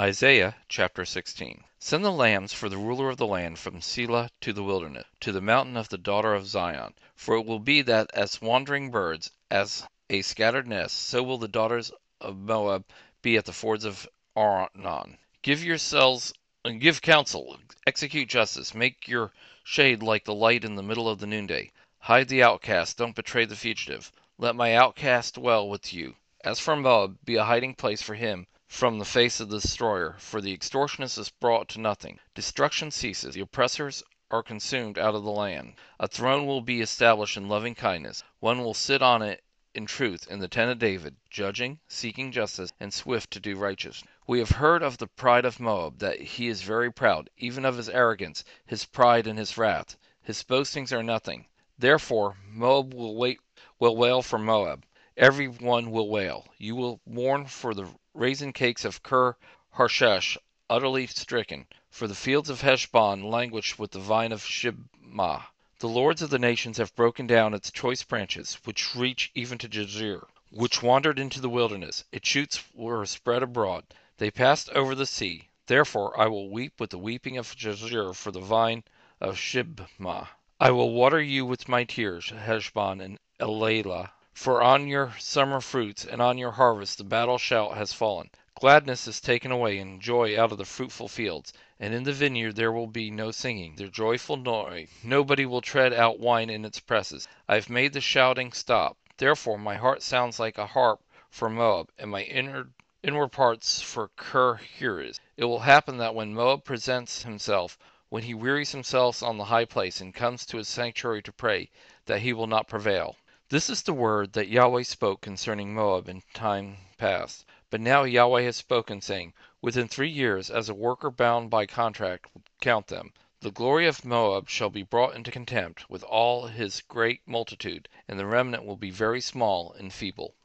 Isaiah chapter 16 Send the lambs for the ruler of the land from Sela to the wilderness, to the mountain of the daughter of Zion. For it will be that as wandering birds, as a scattered nest, so will the daughters of Moab be at the fords of Arnon. Give yourselves, give counsel, execute justice, make your shade like the light in the middle of the noonday. Hide the outcast, don't betray the fugitive. Let my outcast dwell with you. As for Moab, be a hiding place for him from the face of the destroyer, for the extortionist is brought to nothing. Destruction ceases, the oppressors are consumed out of the land. A throne will be established in loving kindness, one will sit on it in truth in the tent of David, judging, seeking justice, and swift to do righteousness. We have heard of the pride of Moab, that he is very proud, even of his arrogance, his pride and his wrath. His boastings are nothing. Therefore Moab will wait will wail for Moab. Every one will wail. You will mourn for the raisin cakes of Ker Haresh, utterly stricken. For the fields of Heshbon languish with the vine of Shibmah. The lords of the nations have broken down its choice branches, which reach even to Jazer, which wandered into the wilderness. Its shoots were spread abroad. They passed over the sea. Therefore I will weep with the weeping of Jazer for the vine of Shibmah. I will water you with my tears, Heshbon and Elealeh. For on your summer fruits and on your harvest the battle shout has fallen. Gladness is taken away and joy out of the fruitful fields, and in the vineyard there will be no singing, the joyful noise. Nobody will tread out wine in its presses. I have made the shouting stop. Therefore my heart sounds like a harp for Moab, and my inward inward parts for Kir Heres. It will happen that when Moab presents himself, when he wearies himself on the high place and comes to his sanctuary to pray, that he will not prevail. This is the word that Yahweh spoke concerning Moab in time past. But now Yahweh has spoken, saying, Within three years, as a worker bound by contract count them, the glory of Moab shall be brought into contempt with all his great multitude, and the remnant will be very small and feeble.